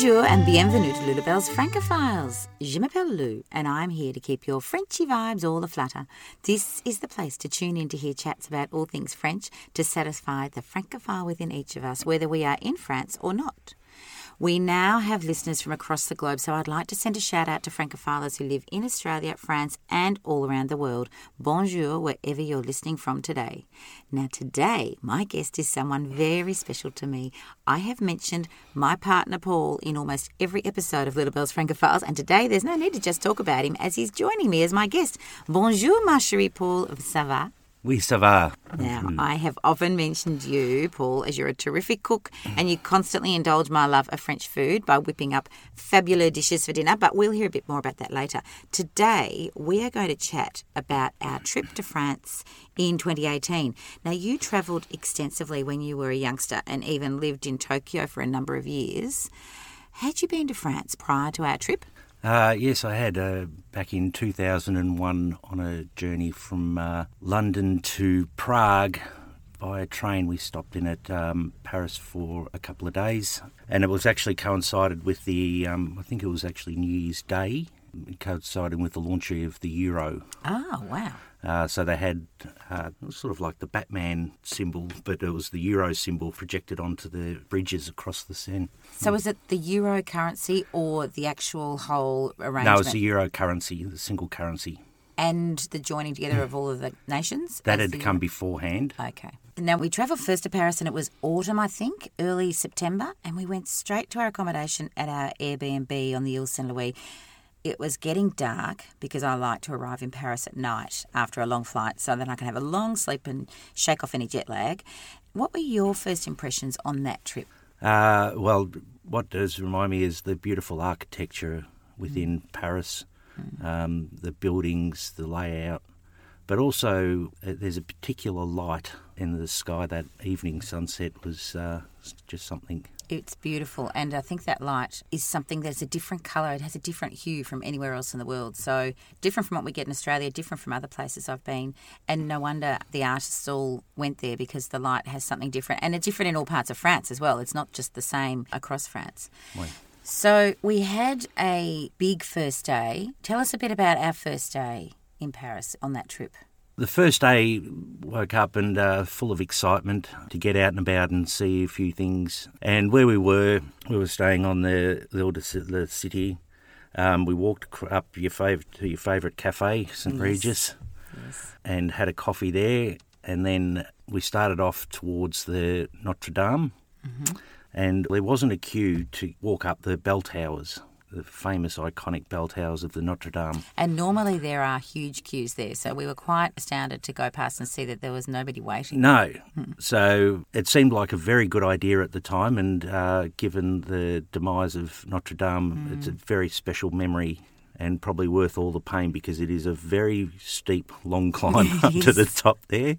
Bonjour and bienvenue to Lulabelle's Francophiles. Je m'appelle Lou and I'm here to keep your Frenchy vibes all aflutter. This is the place to tune in to hear chats about all things French to satisfy the Francophile within each of us, whether we are in France or not. We now have listeners from across the globe, so I'd like to send a shout out to Francophiles who live in Australia, France, and all around the world. Bonjour, wherever you're listening from today. Now, today, my guest is someone very special to me. I have mentioned my partner Paul in almost every episode of Lulabelle's Francophiles, and today there's no need to just talk about him as he's joining me as my guest. Bonjour, ma chérie Paul. Ça va? Ça va. Now, Mm-hmm. I have often mentioned you, Paul, as you're a terrific cook and you constantly indulge my love of French food by whipping up fabulous dishes for dinner, but we'll hear a bit more about that later. Today, we are going to chat about our trip to France in 2018. Now, you travelled extensively when you were a youngster and even lived in Tokyo for a number of years. Had you been to France prior to our trip? Uh, yes, I had uh, back in 2001 on a journey from uh, London to Prague by train. We stopped in at um, Paris for a couple of days, and it was actually coincided with the, um, I think it was actually New Year's Day, coinciding with the launch of the Euro. Oh, wow. Uh, so they had uh, it was sort of like the Batman symbol, but it was the Euro symbol projected onto the bridges across the Seine. So, was it the euro currency or the actual whole arrangement? No, it was the Euro currency, the single currency. and the joining together of all of the nations? That had come beforehand. Okay. Now, we travelled first to Paris and it was autumn, I think, early September, and we went straight to our accommodation at our Airbnb on the Ile Saint Louis. It was getting dark because I like to arrive in Paris at night after a long flight so that I can have a long sleep and shake off any jet lag. What were your first impressions on that trip? Uh, well, what does remind me is the beautiful architecture within Paris, um, the buildings, the layout, but also uh, there's a particular light in the sky. That evening sunset was uh, just something. It's beautiful, and I think that light is something that's a different colour. It has a different hue from anywhere else in the world. So different from what we get in Australia, different from other places I've been. And no wonder the artists all went there because the light has something different, and it's different in all parts of France as well. It's not just the same across France. Right. So we had a big first day. Tell us a bit about our first day in Paris on that trip. The first day, woke up and uh, full of excitement to get out and about and see a few things. And where we were, we were staying on the the, the city. Um, we walked up your fav- to your favourite cafe, St Yes. Regis, Yes. and had a coffee there. And then we started off towards the Notre Dame, and there wasn't a queue to walk up the bell towers, the famous iconic bell towers of the Notre Dame. And normally there are huge queues there, so we were quite astounded to go past and see that there was nobody waiting. No. So it seemed like a very good idea at the time, and uh, given the demise of Notre Dame, it's a very special memory and probably worth all the pain because it is a very steep, long climb up to the top there.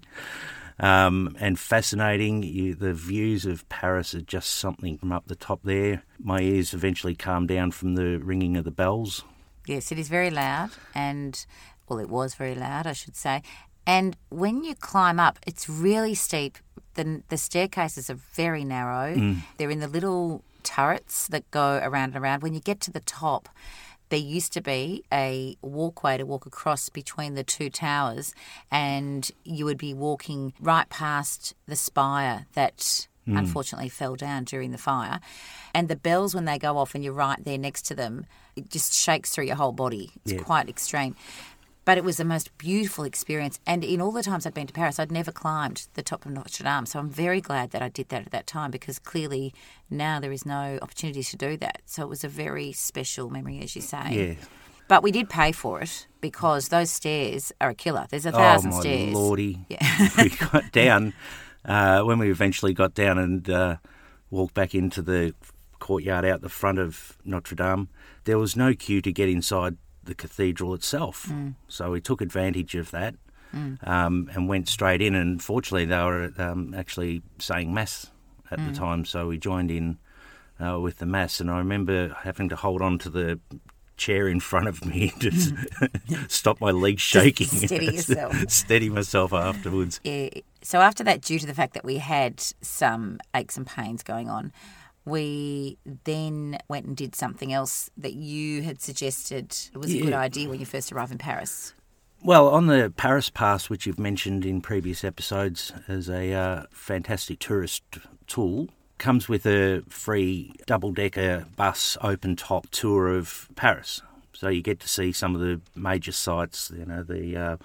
Um, and fascinating. You, the views of Paris are just something from up the top there. My ears eventually calmed down from the ringing of the bells. Yes, it is very loud, and well, it was very loud, I should say. And when you climb up, it's really steep. The, the staircases are very narrow. They're in the little turrets that go around and around. When you get to the top, there used to be a walkway to walk across between the two towers, and you would be walking right past the spire that hmm. unfortunately fell down during the fire. And the bells, when they go off and you're right there next to them, it just shakes through your whole body. It's Yeah. quite extreme. But it was the most beautiful experience. And in all the times I'd been to Paris, I'd never climbed the top of Notre Dame. So I'm very glad that I did that at that time because clearly now there is no opportunity to do that. So it was a very special memory, as you say. Yeah. But we did pay for it because those stairs are a killer. There's a Oh thousand my stairs. lordy! Yeah. we got down uh, when we eventually got down and uh, walked back into the courtyard out the front of Notre Dame. There was no queue to get inside the cathedral itself, Mm. so we took advantage of that um, and went straight in. And fortunately, they were um, actually saying mass at Mm. the time, so we joined in uh, with the mass. And I remember having to hold on to the chair in front of me to s- stop my legs shaking. steady yourself. steady myself afterwards. Yeah. So after that, due to the fact that we had some aches and pains going on, we then went and did something else that you had suggested was a good idea when you first arrived in Paris. Well, on the Paris Pass, which you've mentioned in previous episodes as a uh, fantastic tourist tool, comes with a free double decker bus open top tour of Paris. So you get to see some of the major sites, you know, the uh,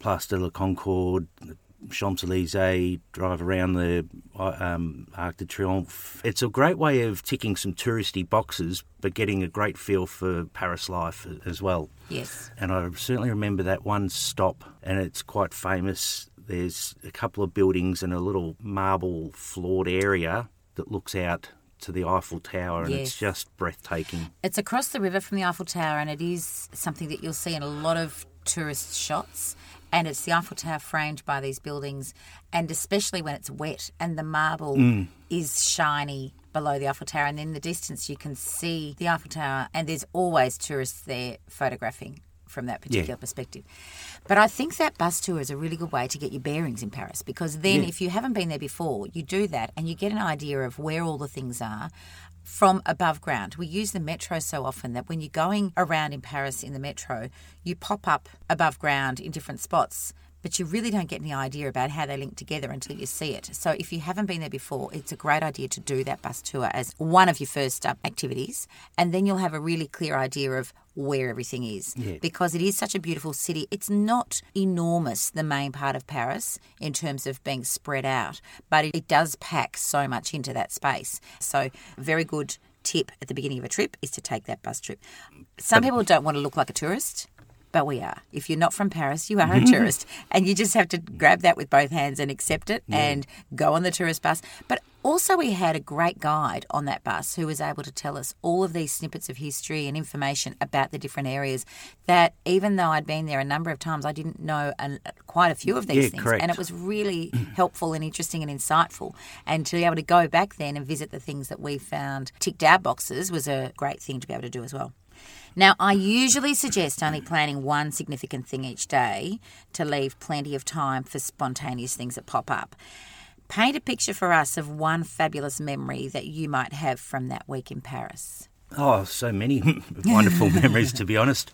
Place de la Concorde, the Champs Elysees, drive around the uh, um, Arc de Triomphe. It's a great way of ticking some touristy boxes, but getting a great feel for Paris life as well. Yes. And I certainly remember that one stop, and it's quite famous. There's a couple of buildings and a little marble floored area that looks out to the Eiffel Tower, and it's just breathtaking. It's across the river from the Eiffel Tower, and it is something that you'll see in a lot of tourist shots. And it's the Eiffel Tower framed by these buildings, and especially when it's wet and the marble mm. is shiny below the Eiffel Tower. And in the distance, you can see the Eiffel Tower, and there's always tourists there photographing from that particular perspective. But I think that bus tour is a really good way to get your bearings in Paris because then, Yeah. if you haven't been there before, you do that and you get an idea of where all the things are from above ground. We use the metro so often that when you're going around in Paris in the metro, you pop up above ground in different spots. But you really don't get any idea about how they link together until you see it. So, if you haven't been there before, it's a great idea to do that bus tour as one of your first uh, activities. And then you'll have a really clear idea of where everything is. Yeah. Because it is such a beautiful city. It's not enormous, the main part of Paris, in terms of being spread out, but it, it does pack so much into that space. So, very good tip at the beginning of a trip is to take that bus trip. Some people don't want to look like a tourist. But we are. If you're not from Paris, you are a tourist. And you just have to grab that with both hands and accept it and go on the tourist bus. But also, we had a great guide on that bus who was able to tell us all of these snippets of history and information about the different areas that, even though I'd been there a number of times, I didn't know an, quite a few of these Yeah, things. correct. And it was really helpful and interesting and insightful. And to be able to go back then and visit the things that we found ticked our boxes was a great thing to be able to do as well. Now, I usually suggest only planning one significant thing each day to leave plenty of time for spontaneous things that pop up. Paint a picture for us of one fabulous memory that you might have from that week in Paris. Oh, so many wonderful memories, to be honest.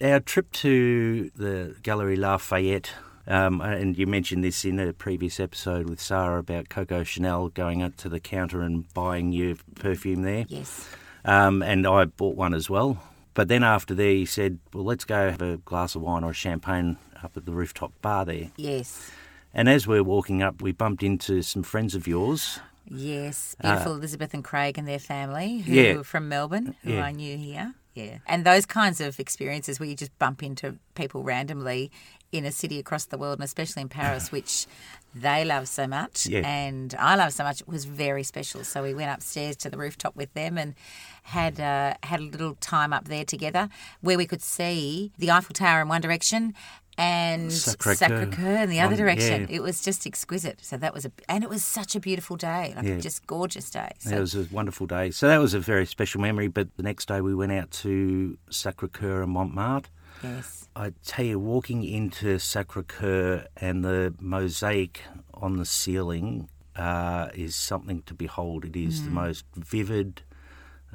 Our trip to the Galeries Lafayette, um, and you mentioned this in a previous episode with Sarah about Coco Chanel going up to the counter and buying your perfume there. Yes. Um, and I bought one as well. But then after there, he said, Well, let's go have a glass of wine or champagne up at the rooftop bar there. Yes. And as we were walking up, we bumped into some friends of yours. Yes, beautiful Elizabeth and Craig and their family, who Uh, Yeah. were from Melbourne, who Yeah. I knew here. Yeah, and those kinds of experiences where you just bump into people randomly in a city across the world, and especially in Paris, which they love so much, Yeah. and I love so much, it was very special. So we went upstairs to the rooftop with them and had uh, had a little time up there together, where we could see the Eiffel Tower in one direction. And Sacré-Cœur in the other on- direction. yeah. It was just exquisite. So that was a, and it was such a beautiful day, like Yeah. a just gorgeous day. So It was a wonderful day. So that was a very special memory. But the next day, we went out to Sacre Coeur and Montmartre. Yes, I tell you, walking into Sacre Coeur and the mosaic on the ceiling uh, is something to behold. It is the most vivid,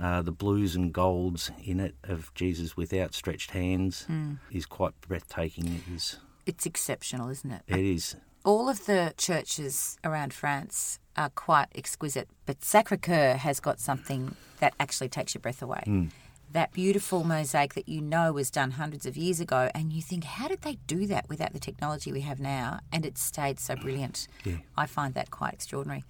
uh, the blues and golds in it of Jesus with outstretched hands is quite breathtaking. It is. it's exceptional, isn't it? It is. All of the churches around France are quite exquisite, but Sacre Coeur has got something that actually takes your breath away. Hmm. That beautiful mosaic that you know was done hundreds of years ago, and you think, how did they do that without the technology we have now? And it stayed so brilliant. Yeah. I find that quite extraordinary.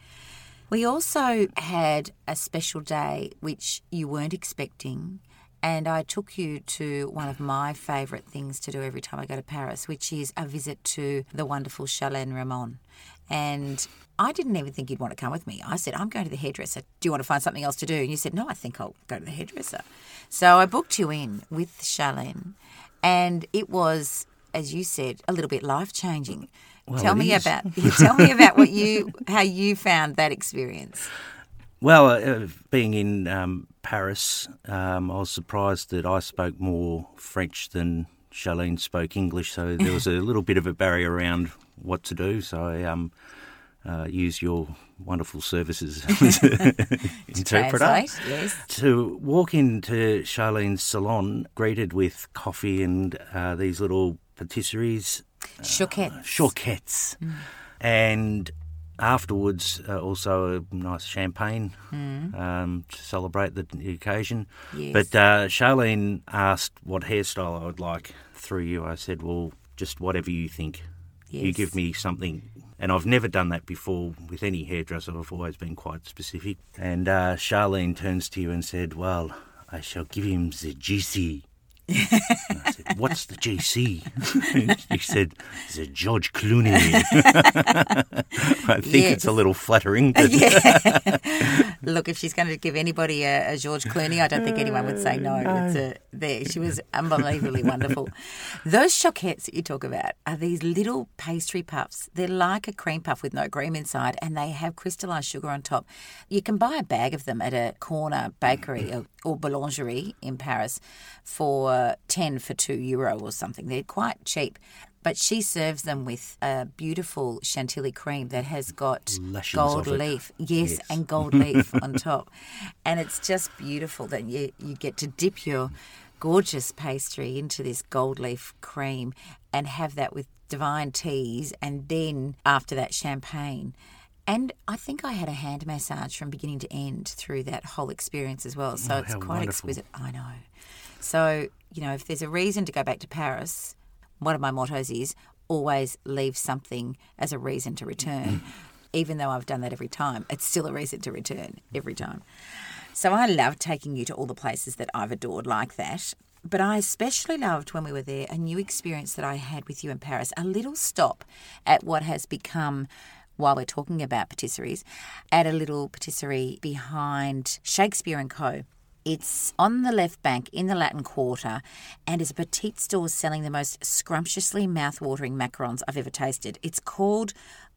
We also had a special day which you weren't expecting, and I took you to one of my favourite things to do every time I go to Paris, which is a visit to the wonderful Chalène Ramon. And I didn't even think you'd want to come with me. I said, I'm going to the hairdresser. Do you want to find something else to do? And you said, No, I think I'll go to the hairdresser. So I booked you in with Chalène, and it was, as you said, a little bit life changing. Well, tell me is. about tell me about what you how you found that experience. Well, uh, being in um, Paris, um, I was surprised that I spoke more French than Charlene spoke English, so there was a little bit of a barrier around what to do. So I um, uh, use your wonderful services interpreter. Yes. To walk into Charlene's salon, greeted with coffee and uh, these little patisseries, Chouquette. choquettes, and afterwards uh, also a nice champagne um, to celebrate the, occasion. Yes. But uh, Charlene asked what hairstyle I would like through you. I said, well, just whatever you think. You give me something. And I've never done that before with any hairdresser. I've always been quite specific. And uh, Charlene turns to you and said, well, I shall give him the GC. And I said, What's the JC? She said, The George Clooney. I think it's a little flattering. But Look, if she's going to give anybody a, a George Clooney, I don't think anyone would say no. Uh, it's a, there, she was unbelievably wonderful. Those choquettes that you talk about are these little pastry puffs. They're like a cream puff with no cream inside, and they have crystallized sugar on top. You can buy a bag of them at a corner bakery or, or boulangerie in Paris for ten for two euro or something. They're quite cheap. But she serves them with a beautiful chantilly cream that has got Lashes gold leaf. Yes, Yes. and gold leaf on top. And it's just beautiful that you, you get to dip your gorgeous pastry into this gold leaf cream and have that with divine teas and then after that champagne. And I think I had a hand massage from beginning to end through that whole experience as well. So Oh, it's quite wonderful. exquisite. I know. So, you know, if there's a reason to go back to Paris, one of my mottos is always leave something as a reason to return. Mm. Even though I've done that every time, it's still a reason to return every time. So I love taking you to all the places that I've adored like that. But I especially loved when we were there a new experience that I had with you in Paris, a little stop at what has become, while we're talking about patisseries, at a little patisserie behind Shakespeare and Co. It's on the left bank in the Latin Quarter and is a petite store selling the most scrumptiously mouth-watering macarons I've ever tasted. It's called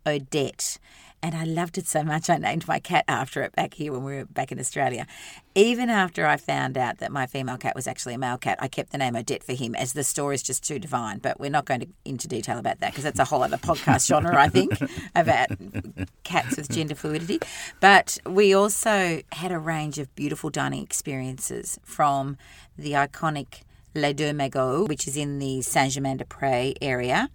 Odette. And I loved it so much, I named my cat after it back here when we were back in Australia. Even after I found out that my female cat was actually a male cat, I kept the name Odette for him as the story is just too divine. But we're not going to into detail about that because that's a whole other podcast genre, I think, about cats with gender fluidity. But we also had a range of beautiful dining experiences from the iconic Les Deux Magots, which is in the Saint Germain des Prés area.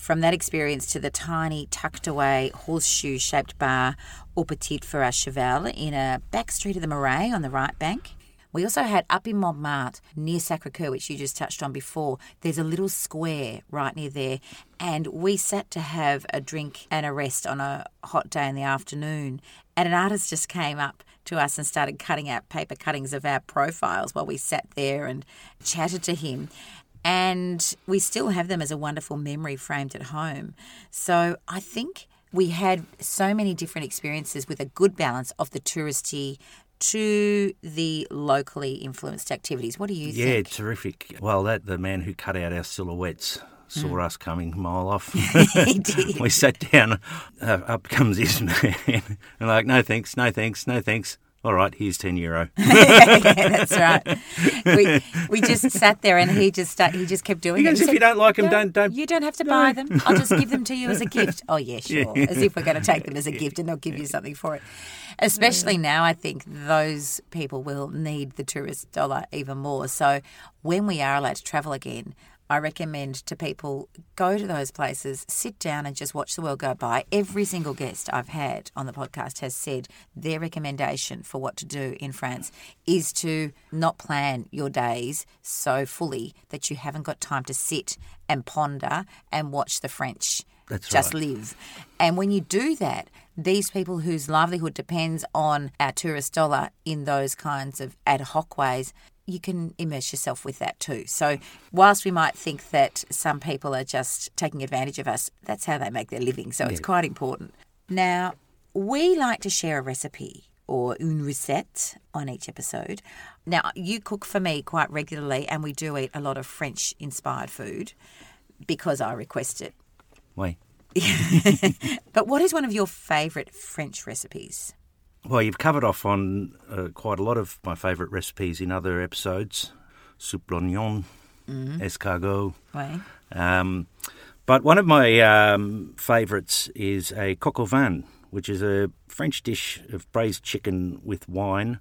From that experience to the tiny, tucked away, horseshoe shaped bar Au Petit Fer à Cheval in a back street of the Marais on the right bank. We also had up in Montmartre, near Sacre Coeur, which you just touched on before. There's a little square right near there, and we sat to have a drink and a rest on a hot day in the afternoon. And an artist just came up to us and started cutting out paper cuttings of our profiles while we sat there and chatted to him. And we still have them as a wonderful memory framed at home. So I think we had so many different experiences with a good balance of the touristy to the locally influenced activities. What do you yeah, think? Yeah, terrific. Well, that the man who cut out our silhouettes saw us coming a mile off. He did. we sat down. Uh, up comes this man, and like, no thanks, no thanks, no thanks. All right, here's ten euro. yeah, that's right. We we just sat there and he just start, he just kept doing He it. He if said, you don't like 'em, "No, don't- don't- You don't have to buy them. I'll just give them to you as a gift. Oh yeah, sure. As if we're going to take them as a gift and they'll give you something for it. Especially now, I think those people will need the tourist dollar even more. So when we are allowed to travel again. I recommend to people go to those places, sit down and just watch the world go by. Every single guest I've had on the podcast has said their recommendation for what to do in France is to not plan your days so fully that you haven't got time to sit and ponder and watch the French That's just right. live. And when you do that, these people whose livelihood depends on our tourist dollar in those kinds of ad hoc ways, you can immerse yourself with that too. So, whilst we might think that some people are just taking advantage of us, that's how they make their living. So, it's quite important. Now, we like to share a recipe or une recette on each episode. Now, you cook for me quite regularly, and we do eat a lot of French inspired food because I request it. Wait. But what is one of your favourite French recipes? Well, you've covered off on uh, quite a lot of my favourite recipes in other episodes. Soupe l'oignon, escargot. Way. Um, But one of my um, favourites is a coq au vin, which is a French dish of braised chicken with wine,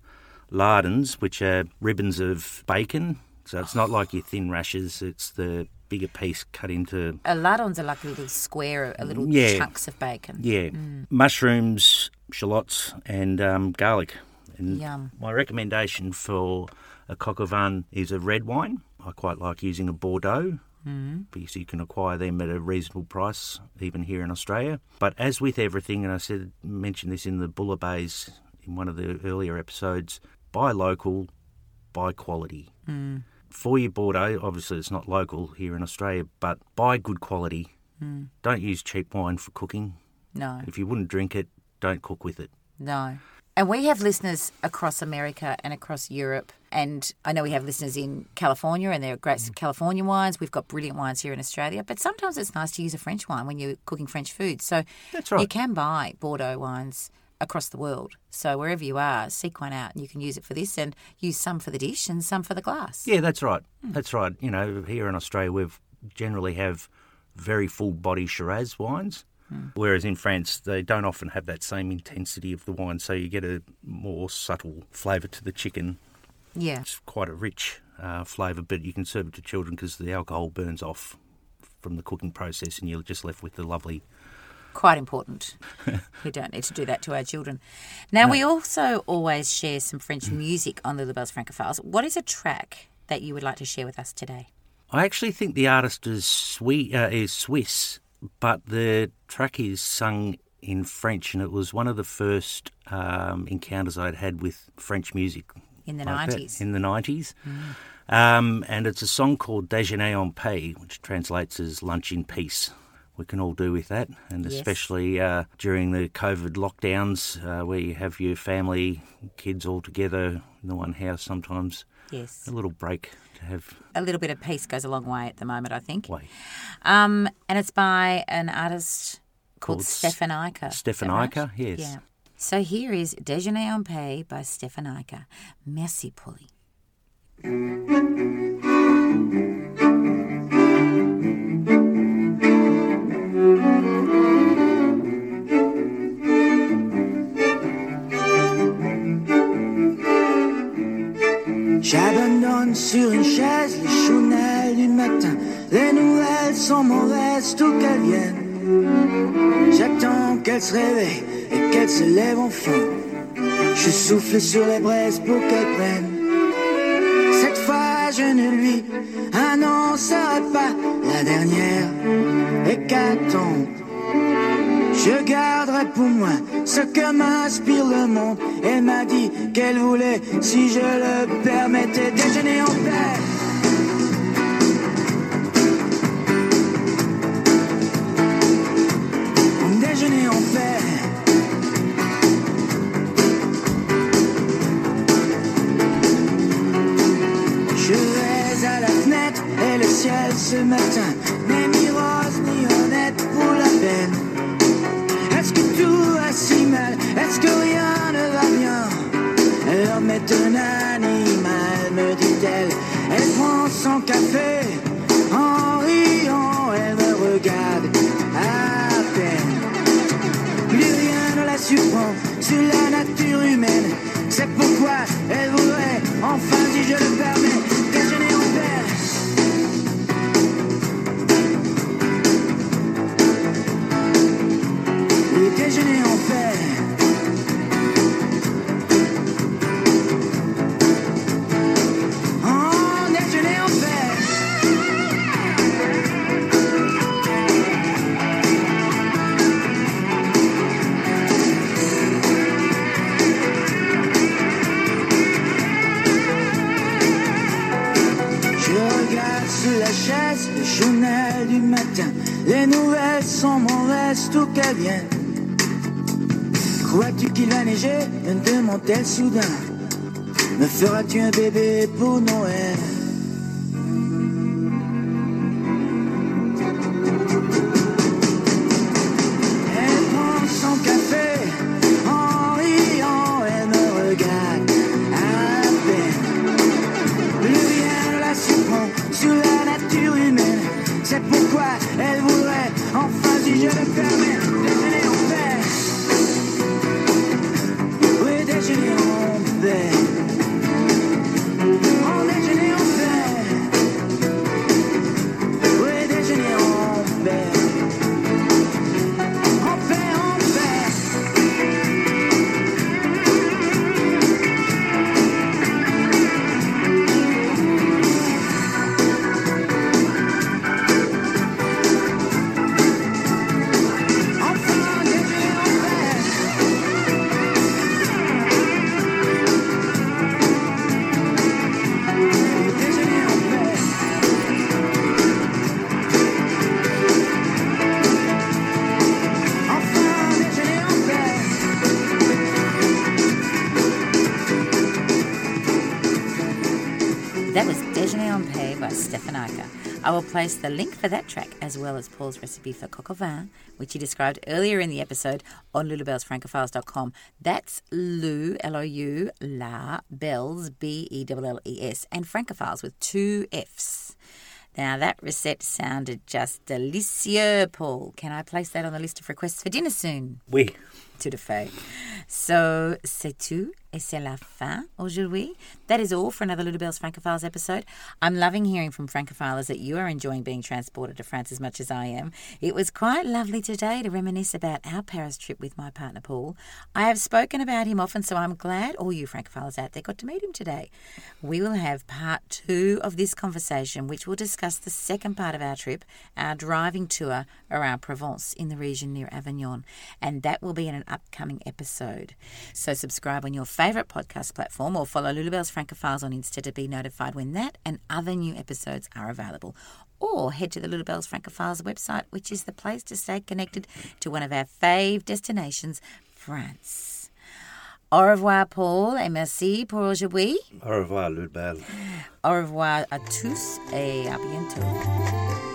lardons, which are ribbons of bacon. So it's not like your thin rashers, it's the bigger piece cut into. A lardons are like little square, a little Yeah. chunks of bacon. Yeah, mm. mushrooms, shallots, and um, garlic. And Yum. my recommendation for a coq au vin is a red wine. I quite like using a Bordeaux mm. because you can acquire them at a reasonable price, even here in Australia. But as with everything, and I said mentioned this in the Bouillabaisse in one of the earlier episodes, buy local, buy quality. Mm. For your Bordeaux, obviously it's not local here in Australia, but buy good quality. Don't use cheap wine for cooking. No, If you wouldn't drink it, don't cook with it. no. And we have listeners across America and across Europe. And I know we have listeners in California, and there are great Mm. California wines. We've got brilliant wines here in Australia. But sometimes it's nice to use a French wine when you're cooking French food. So That's right. you can buy Bordeaux wines across the world. So wherever you are, seek one out and you can use it for this and use some for the dish and some for the glass. Yeah, that's right. That's right. You know, here in Australia, we generally have very full body Shiraz wines, whereas in France, they don't often have that same intensity of the wine, so you get a more subtle flavour to the chicken. Yeah. It's quite a rich uh, flavour, but you can serve it to children because the alcohol burns off from the cooking process and you're just left with the lovely. Quite important. we don't need to do that to our children. Now, we also always share some French music on the Lulabelle's Francophiles. What is a track that you would like to share with us today? I actually think the artist is, Swe- uh, is Swiss, but the track is sung in French, and it was one of the first um, encounters I'd had with French music. In the like that, 90s. In the 90s. Um, and it's a song called Déjeuner en paix, which translates as lunch in peace. We can all do with that, and Yes. especially uh, during the COVID lockdowns uh, where you have your family, kids all together in the one house sometimes. Yes. A little break to have A little bit of peace goes a long way at the moment, I think. way. Um, and it's by an artist called, Called Stephan that Stephan right? Yes. Yeah. So here is Déjeuner en paix by Stephan Eicher. Merci, Polly. J'abandonne sur une chaise les chounelles du matin. Les nouvelles sont mauvaises, tout qu'elles viennent. J'attends qu'elles se réveillent et qu'elles se lèvent enfin. Je souffle sur les braises pour qu'elles prennent. Cette fois, je ne lui annoncerai pas la dernière hécatombe. Je garderai pour moi ce que m'inspire le monde. Elle m'a dit qu'elle voulait, si je le permettais, déjeuner en paix. Déjeuner en la nature humaine. C'est pourquoi elle voudrait, enfin si je le permets, déjeuner en paix. Déjeuner Crois-tu qu'il va neiger? Me demande-t-elle soudain. Me feras-tu un bébé pour Noël? Place the link for that track as well as Paul's recipe for coq au vin, which he described earlier in the episode on lulabellsfrancophiles.com. That's Lou, L-O-U, La, Bells, B-E-L-L-E-S, and Francophiles with two Fs. Now that recette sounded just delicieux, Paul. Can I place that on the list of requests for dinner soon? Oui. Tout à fait. So, c'est tout et c'est la fin aujourd'hui. That is all for another Lulabelle's Francophiles episode. I'm loving hearing from Francophiles that you are enjoying being transported to France as much as I am. It was quite lovely today to reminisce about our Paris trip with my partner Paul. I have spoken about him often, so I'm glad all you Francophiles out there got to meet him today. We will have part two of this conversation, which will discuss the second part of our trip, our driving tour around Provence in the region near Avignon, and that will be in an upcoming episode. So subscribe on your favourite podcast platform or follow Lulabelle's Francophiles on Insta to be notified when that and other new episodes are available. Or head to the Lulabelle's Francophiles website, which is the place to stay connected to one of our fave destinations, France. Au revoir, Paul, et merci pour aujourd'hui. Au revoir, Ludbel. Au revoir à tous et à bientôt.